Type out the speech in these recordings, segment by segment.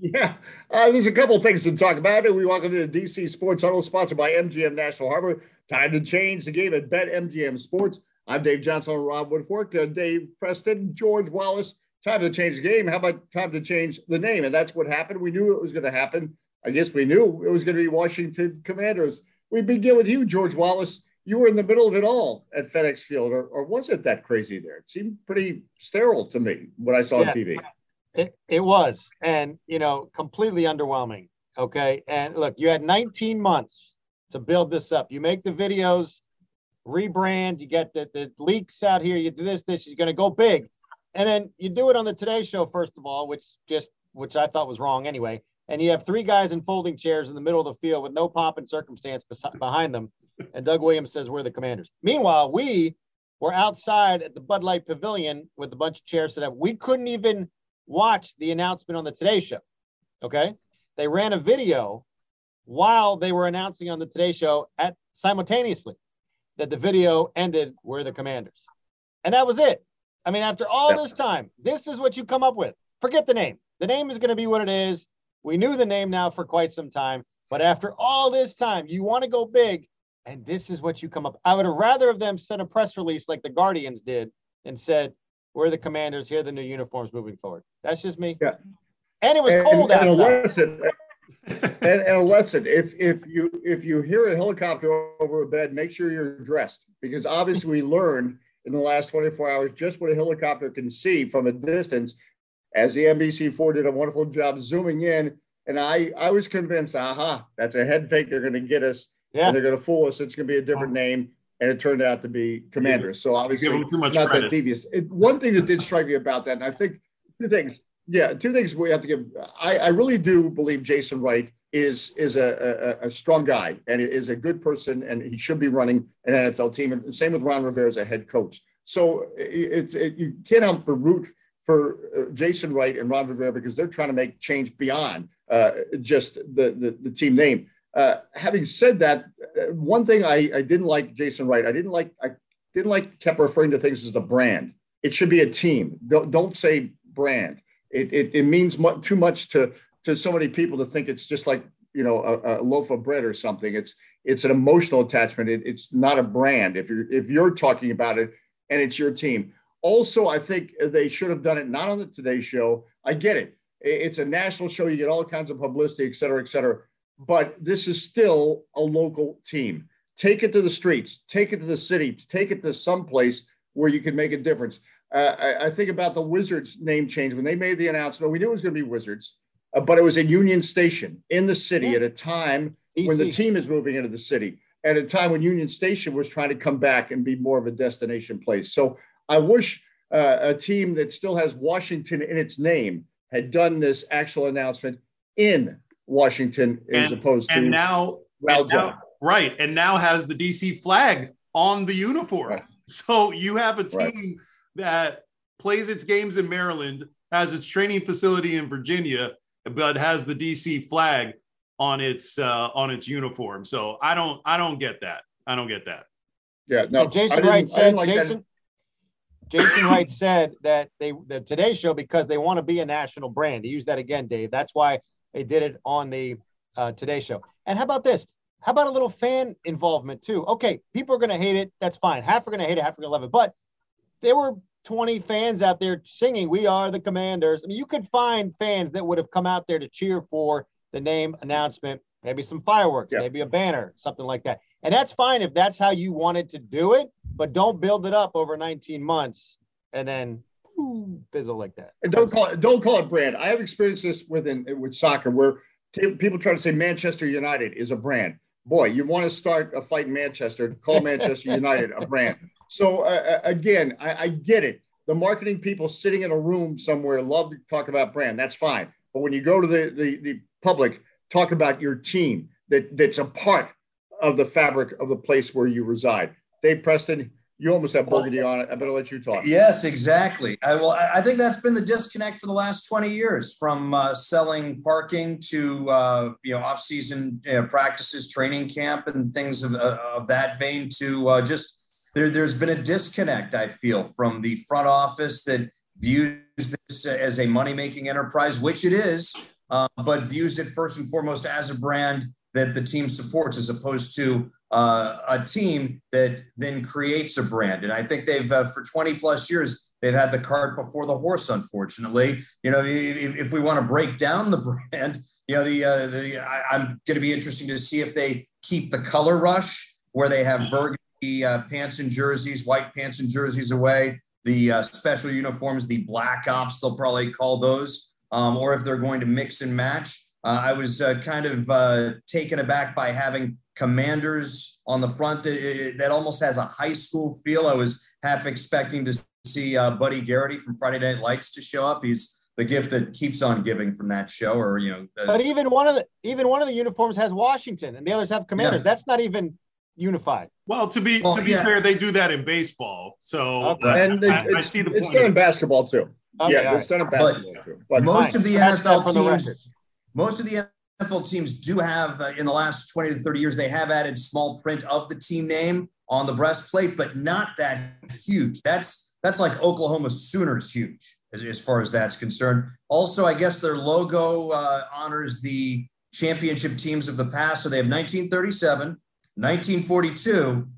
Yeah, uh, there's a couple things to talk about. We welcome to the DC Sports Huddle, sponsored by MGM National Harbor. Time to change the game at Bet MGM Sports. I'm Dave Johnson and Rob Woodfork, uh, Dave Preston, George Wallace. Time to change the game. How about time to change the name? And that's what happened. We knew it was going to happen. I guess we knew it was going to be Washington Commanders. We begin with you, George Wallace. You were in the middle of it all at FedEx Field, or, or was it that crazy there? It seemed pretty sterile to me when I saw yeah. on TV. It, it was, and you know, completely underwhelming. Okay, and look, you had 19 months to build this up. You make the videos, rebrand, you get the, the leaks out here, you do this, this, you're to go big, and then you do it on the Today Show first of all, which just which I thought was wrong anyway. And you have three guys in folding chairs in the middle of the field with no pomp and circumstance behind them. And Doug Williams says we're the Commanders. Meanwhile, we were outside at the Bud Light Pavilion with a bunch of chairs set up. We couldn't even watch the announcement on the Today Show. Okay. They ran a video while they were announcing on the Today Show at simultaneously that the video ended we're the commanders. And that was it. I mean, after all this time, this is what you come up with. Forget the name. The name is going to be what it is. We knew the name now for quite some time, but after all this time, you want to go big, and this is what you come up. I would have rather of them sent a press release like the Guardians did and said, we're the commanders. Here are the new uniforms moving forward. That's just me. Yeah. And it was and, cold and outside. A lesson, and, and a lesson: if if you if you hear a helicopter over a bed, make sure you're dressed because obviously we learned in the last 24 hours just what a helicopter can see from a distance. As the NBC4 did a wonderful job zooming in, and I I was convinced, aha, that's a head fake. They're going to get us. Yeah. And they're going to fool us. It's going to be a different uh-huh. name and it turned out to be Commanders. So obviously, give them too much not credit. that devious. It, one thing that did strike me about that, and I think two things. Yeah, two things we have to give. I, I really do believe Jason Wright is is a, a, a, strong guy and is a good person, and he should be running an NFL team. And same with Ron Rivera as a head coach. So it, it, you can't help but root for uh, Jason Wright and Ron Rivera because they're trying to make change beyond uh, just the, the the team name. Uh, having said that, uh, one thing I, I didn't like Jason Wright. I didn't like I didn't like kept referring to things as the brand. It should be a team. Don't, don't say brand. It, it, it means too much to to so many people to think it's just like you know a, a loaf of bread or something. It's it's an emotional attachment. It, it's not a brand. If you're if you're talking about it and it's your team. Also, I think they should have done it not on the Today Show. I get it. It's a national show. You get all kinds of publicity, et cetera, et cetera but this is still a local team. Take it to the streets, take it to the city, take it to some place where you can make a difference. Uh, I, I, think about the Wizards name change when they made the announcement. We knew it was going to be Wizards, uh, but it was a Union Station in the city yeah. at a time when the team is moving into the city, at a time when Union Station was trying to come back and be more of a destination place. So I wish uh, a team that still has Washington in its name had done this actual announcement in Washington as opposed to and now, and now, right, and now has the DC flag on the uniform. Right. So you have a team right. that plays its games in Maryland, has its training facility in Virginia, but has the DC flag on its uh, on its uniform. So I don't I don't get that. I don't get that. Yeah, no. Jason Wright said like Jason. That. Jason Wright said that they the Today Show because they want to be a national brand. He used that again, Dave. That's why they did it on the uh, Today Show. And how about this? How about a little fan involvement too? Okay, people are going to hate it. That's fine. Half are going to hate it, half are going to love it. But there were 20 fans out there singing, We Are the Commanders. I mean, you could find fans that would have come out there to cheer for the name announcement, maybe some fireworks, yeah. maybe a banner, something like that. And that's fine if that's how you wanted to do it, but don't build it up over 19 months and then fizzle like that. And don't call it don't call it brand. I have experienced this within with soccer where t- people try to say Manchester United is a brand. Boy, you want to start a fight in Manchester, call Manchester United a brand. So uh, uh, again, I, I get it. The marketing people sitting in a room somewhere love to talk about brand. That's fine. But when you go to the, the, the public, talk about your team that, that's a part of the fabric of the place where you reside. Dave Preston, you almost have burgundy on it. I better let you talk. Yes, exactly. I, well, I think that's been the disconnect for the last 20 years from uh, selling parking to, uh, you know, off-season you know, practices, training camp and things of, uh, of that vein to uh, just there, there's been a disconnect, I feel, from the front office that views this as a money-making enterprise, which it is, uh, but views it first and foremost as a brand that the team supports as opposed to uh, a team that then creates a brand. And I think they've, uh, for 20 plus years, they've had the cart before the horse, unfortunately. You know, if, if we want to break down the brand, you know, the, uh, the I, am going to be interesting to see if they keep the color rush where they have burgundy uh, pants and jerseys, white pants and jerseys away, the uh, special uniforms, the black ops, they'll probably call those, um, or if they're going to mix and match. Uh, I was uh, kind of uh, taken aback by having commanders on the front. It, it, that almost has a high school feel. I was half expecting to see uh, Buddy Garrity from Friday Night Lights to show up. He's the gift that keeps on giving from that show, or you know. Uh, but even one of the even one of the uniforms has Washington, and the others have Commanders. Yeah. That's not even unified. Well, to be well, to be yeah. fair, they do that in baseball. So okay. and they, I, I, see the it's done in basketball too. Okay, yeah, it's done in basketball but too. But most fine. of the NFL teams, most of the NFL teams do have uh, in the last 20 to 30 years, they have added small print of the team name on the breastplate, but not that huge. That's that's like Oklahoma Sooners huge as, as far as that's concerned. Also, I guess their logo uh, honors the championship teams of the past. So they have 1937, 1942,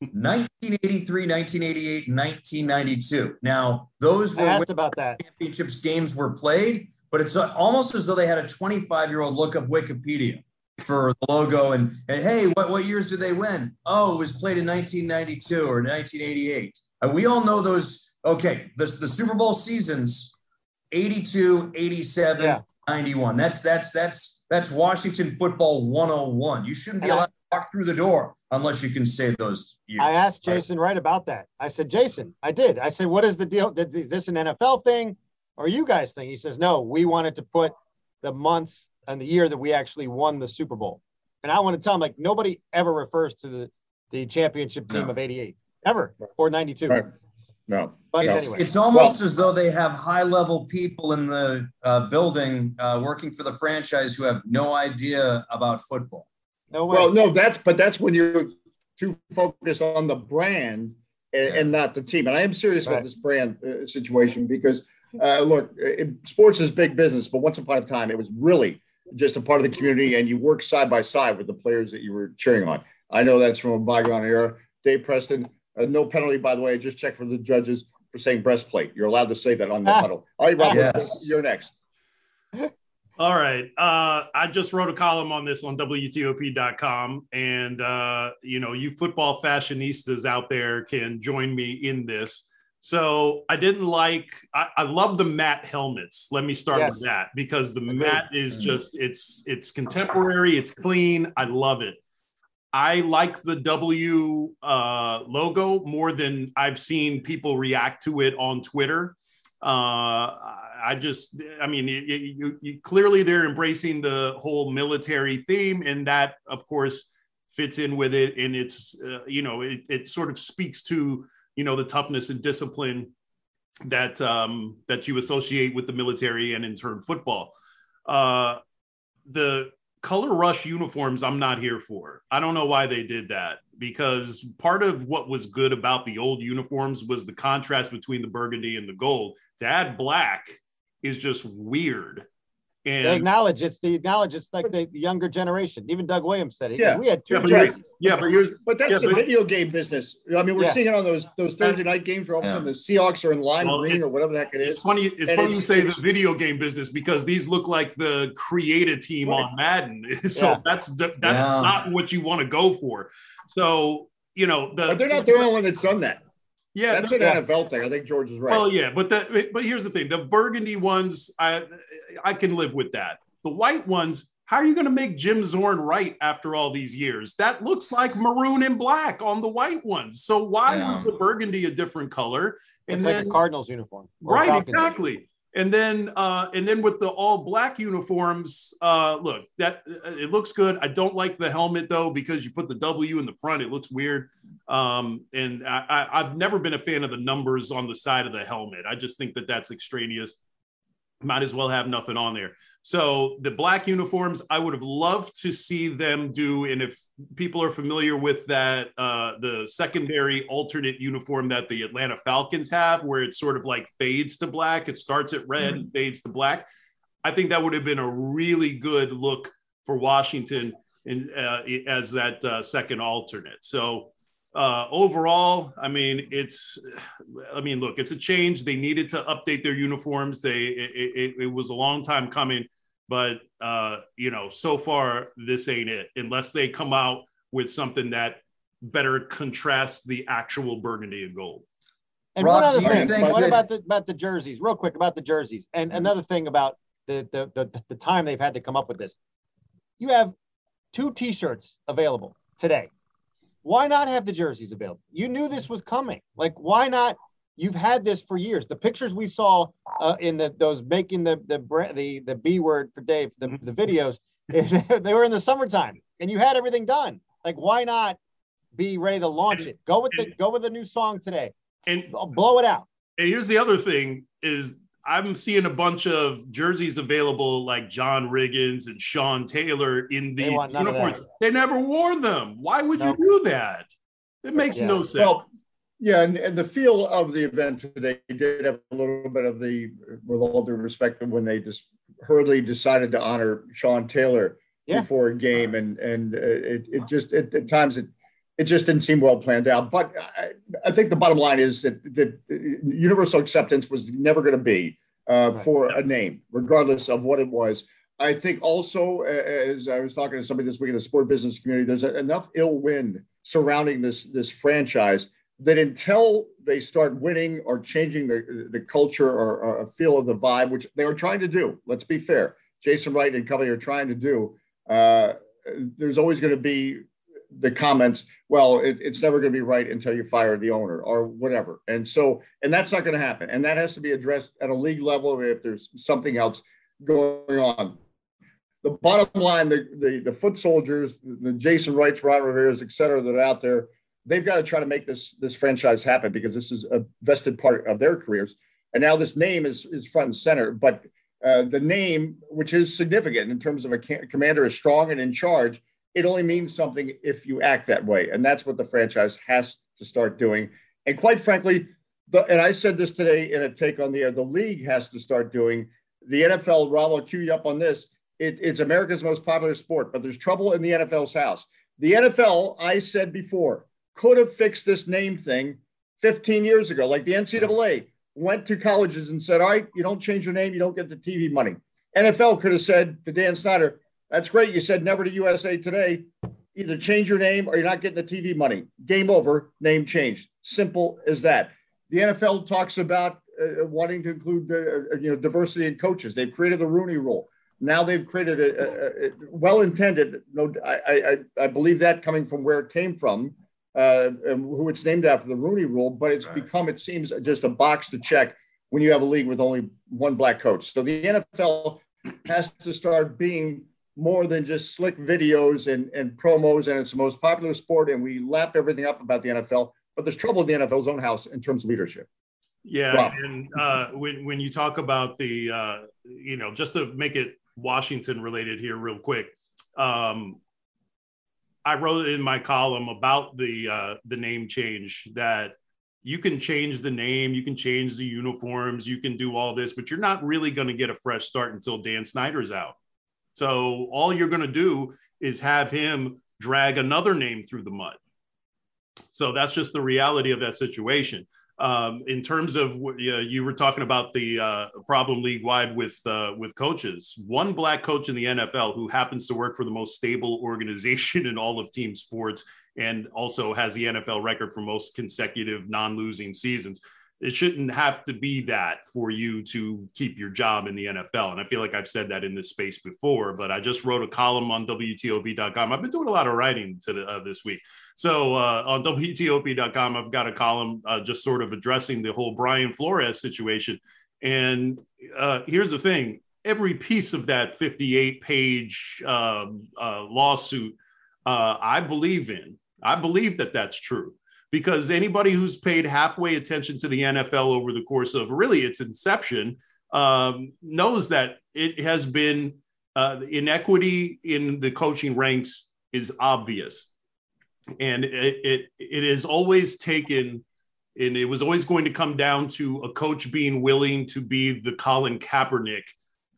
1983, 1988, 1992. Now, those were about that. championships games were played but it's almost as though they had a 25 year old look up Wikipedia for the logo and, and hey, what, what years did they win? Oh, it was played in 1992 or 1988. And we all know those. Okay, the, the Super Bowl seasons 82, 87, yeah. 91. That's that's that's that's Washington football 101. You shouldn't be allowed to walk through the door unless you can say those years. I asked Jason Wright about that. I said, Jason, I did. I said, what is the deal? Is this an NFL thing? Or you guys think? He says, no, we wanted to put the months and the year that we actually won the Super Bowl. And I want to tell him, like, nobody ever refers to the, the championship team no. of 88, ever, or 92. Right. No. But it's, anyway. it's almost well, as though they have high level people in the uh, building uh, working for the franchise who have no idea about football. No way. Well, no, that's, but that's when you're too focused on the brand and, and not the team. And I am serious right. about this brand uh, situation because – uh, look, it, sports is big business, but once upon a time, it was really just a part of the community, and you work side by side with the players that you were cheering on. I know that's from a bygone era. Dave Preston, uh, no penalty, by the way. Just check for the judges for saying breastplate. You're allowed to say that on the ah. huddle. All right, Robert, yes. you're next. All right. Uh, I just wrote a column on this on WTOP.com. And, uh, you know, you football fashionistas out there can join me in this. So I didn't like. I, I love the matte helmets. Let me start yes. with that because the Agreed. matte is just it's it's contemporary. It's clean. I love it. I like the W uh, logo more than I've seen people react to it on Twitter. Uh, I just, I mean, you, you, clearly they're embracing the whole military theme, and that, of course, fits in with it. And it's, uh, you know, it, it sort of speaks to you know the toughness and discipline that um, that you associate with the military and in turn football. Uh, the color rush uniforms, I'm not here for. I don't know why they did that because part of what was good about the old uniforms was the contrast between the burgundy and the gold. To add black is just weird. And they acknowledge it's the acknowledge it's like the, the younger generation. Even Doug Williams said it. Yeah, we had two. Yeah, but, right. yeah, but here's but that's yeah, the but, video game business. I mean, we're yeah. seeing it on those those Thursday night games where all of a sudden the Seahawks are in lime well, green or whatever the heck it is. It's funny. It's and funny it's, you say the video game business because these look like the creative team right. on Madden. so yeah. that's that's not what you want to go for. So you know, the, but they're not the only one that's done that. Yeah, that's an yeah. NFL thing. I think George is right. Well, yeah, but the but here's the thing: the burgundy ones, I I can live with that. The white ones, how are you going to make Jim Zorn right after all these years? That looks like maroon and black on the white ones. So why yeah. was the burgundy a different color? And it's then, like a Cardinals uniform. Right, exactly. And then uh, and then with the all black uniforms, uh, look, that uh, it looks good. I don't like the helmet though, because you put the W in the front, it looks weird. Um, and I, I, I've never been a fan of the numbers on the side of the helmet. I just think that that's extraneous might as well have nothing on there. So the black uniforms, I would have loved to see them do. And if people are familiar with that, uh, the secondary alternate uniform that the Atlanta Falcons have, where it sort of like fades to black, it starts at red mm-hmm. and fades to black. I think that would have been a really good look for Washington in, uh, as that uh, second alternate. So uh, overall, I mean, it's, I mean, look, it's a change. They needed to update their uniforms. They, it, it, it was a long time coming, but uh, you know, so far this ain't it. Unless they come out with something that better contrasts the actual burgundy and gold. And Rob, one other thing, what that... about the about the jerseys? Real quick about the jerseys, and mm-hmm. another thing about the, the the the time they've had to come up with this. You have two T-shirts available today. Why not have the jerseys available? You knew this was coming. Like, why not? You've had this for years. The pictures we saw uh, in the those making the the the the B word for Dave the, the videos, they were in the summertime, and you had everything done. Like, why not be ready to launch it? Go with the go with the new song today and blow it out. And here's the other thing: is I'm seeing a bunch of jerseys available, like John Riggins and Sean Taylor in the uniforms. They never wore them. Why would nope. you do that? It makes yeah. no sense. Well, yeah, and, and the feel of the event today did have a little bit of the, with all due respect, when they just hurriedly decided to honor Sean Taylor yeah. before a game, and and uh, it, it just it, at times it it just didn't seem well planned out. But I, I think the bottom line is that, that universal acceptance was never going to be uh, right. for a name, regardless of what it was. I think also, as I was talking to somebody this week in the sport business community, there's enough ill wind surrounding this this franchise that until they start winning or changing the, the culture or, or feel of the vibe, which they are trying to do, let's be fair, Jason Wright and company are trying to do. Uh, there's always going to be the comments, well, it, it's never going to be right until you fire the owner or whatever. And so, and that's not going to happen. And that has to be addressed at a league level if there's something else going on. The bottom line, the, the, the foot soldiers, the Jason Wrights, Ron Rivera's, et cetera, that are out there, they've got to try to make this, this franchise happen because this is a vested part of their careers. And now this name is, is front and center. But uh, the name, which is significant in terms of a commander is strong and in charge, it only means something if you act that way. And that's what the franchise has to start doing. And quite frankly, the, and I said this today in a take on the air, the league has to start doing. The NFL, Rob will cue you up on this. It, it's America's most popular sport, but there's trouble in the NFL's house. The NFL, I said before, could have fixed this name thing 15 years ago, like the NCAA went to colleges and said, all right, you don't change your name, you don't get the TV money. NFL could have said to Dan Snyder, that's great. You said never to USA Today. Either change your name or you're not getting the TV money. Game over. Name changed. Simple as that. The NFL talks about uh, wanting to include uh, you know diversity in coaches. They've created the Rooney Rule. Now they've created a, a, a well-intended. No, I, I I believe that coming from where it came from, uh, who it's named after, the Rooney Rule. But it's right. become, it seems, just a box to check when you have a league with only one black coach. So the NFL has to start being more than just slick videos and, and promos, and it's the most popular sport, and we lap everything up about the NFL. But there's trouble in the NFL's own house in terms of leadership. Yeah, and uh, when when you talk about the, uh, you know, just to make it Washington related here, real quick, um, I wrote in my column about the uh, the name change that you can change the name, you can change the uniforms, you can do all this, but you're not really going to get a fresh start until Dan Snyder's out. So all you're going to do is have him drag another name through the mud. So that's just the reality of that situation. Um, in terms of uh, you were talking about the uh, problem league wide with uh, with coaches. One black coach in the NFL who happens to work for the most stable organization in all of team sports and also has the NFL record for most consecutive non-losing seasons it shouldn't have to be that for you to keep your job in the NFL. And I feel like I've said that in this space before, but I just wrote a column on WTOP.com. I've been doing a lot of writing to the, uh, this week. So uh, on WTOP.com, I've got a column uh, just sort of addressing the whole Brian Flores situation. And uh, here's the thing every piece of that 58 page um, uh, lawsuit, uh, I believe in. I believe that that's true because anybody who's paid halfway attention to the NFL over the course of really its inception um, knows that it has been uh, inequity in the coaching ranks is obvious, and it, it it is always taken. And it was always going to come down to a coach being willing to be the Colin Kaepernick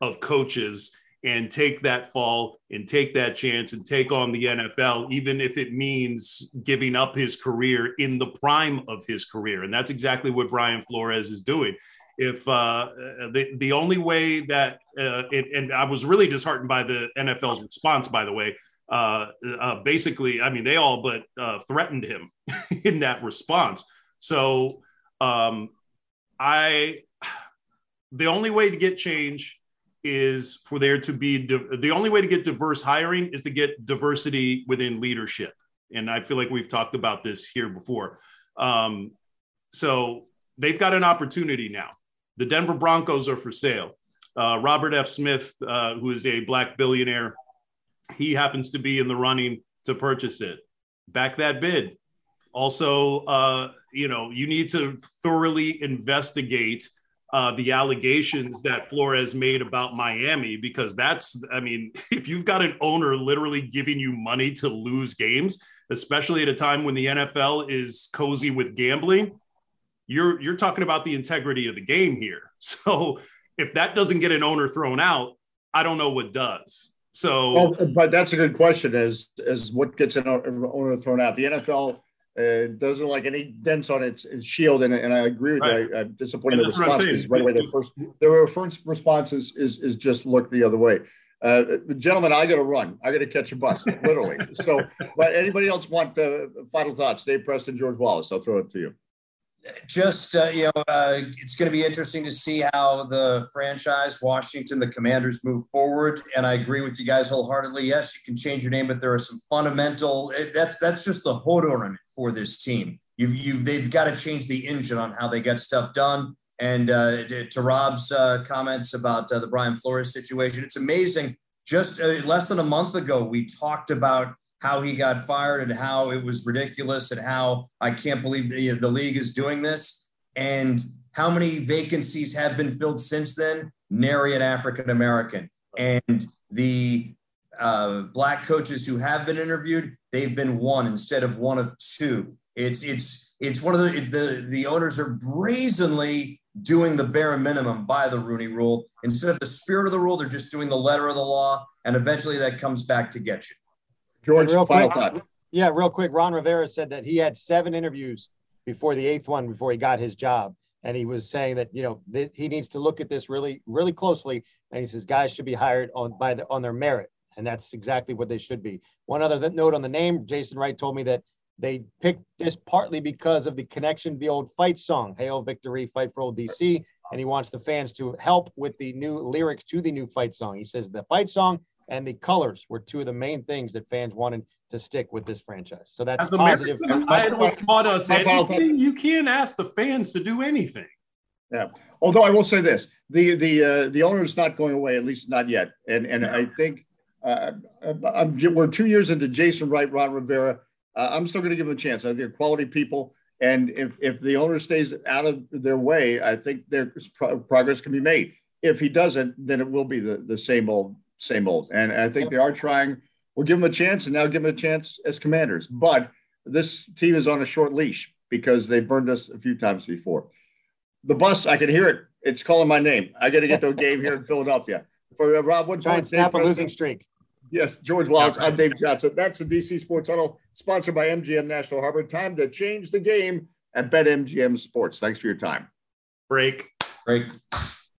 of coaches and take that fall and take that chance and take on the NFL, even if it means giving up his career in the prime of his career. And that's exactly what Brian Flores is doing. If uh, the, the only way that, uh, it, and I was really disheartened by the NFL's response, by the way, uh, uh, basically, I mean, they all but uh, threatened him in that response. So um, I, the only way to get change is for there to be the only way to get diverse hiring is to get diversity within leadership. And I feel like we've talked about this here before. Um, so they've got an opportunity now. The Denver Broncos are for sale. Uh, Robert F. Smith, uh, who is a black billionaire, he happens to be in the running to purchase it. Back that bid. Also, uh, you know, you need to thoroughly investigate uh, the allegations that Flores made about Miami, because that's, I mean, if you've got an owner literally giving you money to lose games, especially at a time when the NFL is cozy with gambling, you're you're talking about the integrity of the game here. So if that doesn't get an owner thrown out, I don't know what does. So, well, but that's a good question. Is is what gets an owner thrown out? The NFL uh, doesn't like any dents on its, its shield, and, and I agree with right. you. I, am disappointed in the response because right away the first their first response is, is is just look the other way. Uh, gentlemen, I got to run. I got to catch a bus, literally. so, but anybody else want the final thoughts? Dave Preston, George Wallace. I'll throw it to you just uh, you know uh, it's going to be interesting to see how the franchise washington the commanders move forward and i agree with you guys wholeheartedly yes you can change your name but there are some fundamental eh, that's that's just the hood ornament for this team you've you've they've got to change the engine on how they get stuff done and uh, to rob's uh, comments about uh, the brian flores situation it's amazing just uh, less than a month ago we talked about how he got fired and how it was ridiculous and how I can't believe the, the league is doing this. And how many vacancies have been filled since then? Nary an African American. And the uh, black coaches who have been interviewed, they've been one instead of one of two. It's it's it's one of the the the owners are brazenly doing the bare minimum by the Rooney Rule instead of the spirit of the rule. They're just doing the letter of the law, and eventually that comes back to get you. George, real final quick, thought. Yeah, real quick. Ron Rivera said that he had seven interviews before the eighth one before he got his job, and he was saying that you know th- he needs to look at this really, really closely. And he says guys should be hired on by the, on their merit, and that's exactly what they should be. One other note on the name: Jason Wright told me that they picked this partly because of the connection to the old fight song, "Hail Victory, Fight for Old DC," and he wants the fans to help with the new lyrics to the new fight song. He says the fight song and the colors were two of the main things that fans wanted to stick with this franchise. So that's As positive. I don't taught us anything. You can't ask the fans to do anything. Yeah. Although I will say this, the the uh, the owner is not going away, at least not yet. And and I think uh, I'm, we're two years into Jason Wright, Ron Rivera. Uh, I'm still going to give them a chance. I think they're quality people. And if, if the owner stays out of their way, I think their pro- progress can be made. If he doesn't, then it will be the, the same old same old. And I think they are trying. We'll give them a chance, and now give them a chance as commanders. But this team is on a short leash because they burned us a few times before. The bus, I can hear it. It's calling my name. I got to get to a game here in Philadelphia. For uh, Rob Woodfork, and snap a losing streak. Yes, George Wallace. I'm Dave Johnson. That's the DC Sports Huddle, sponsored by MGM National Harbor. Time to change the game at BetMGM Sports. Thanks for your time. Break. Break.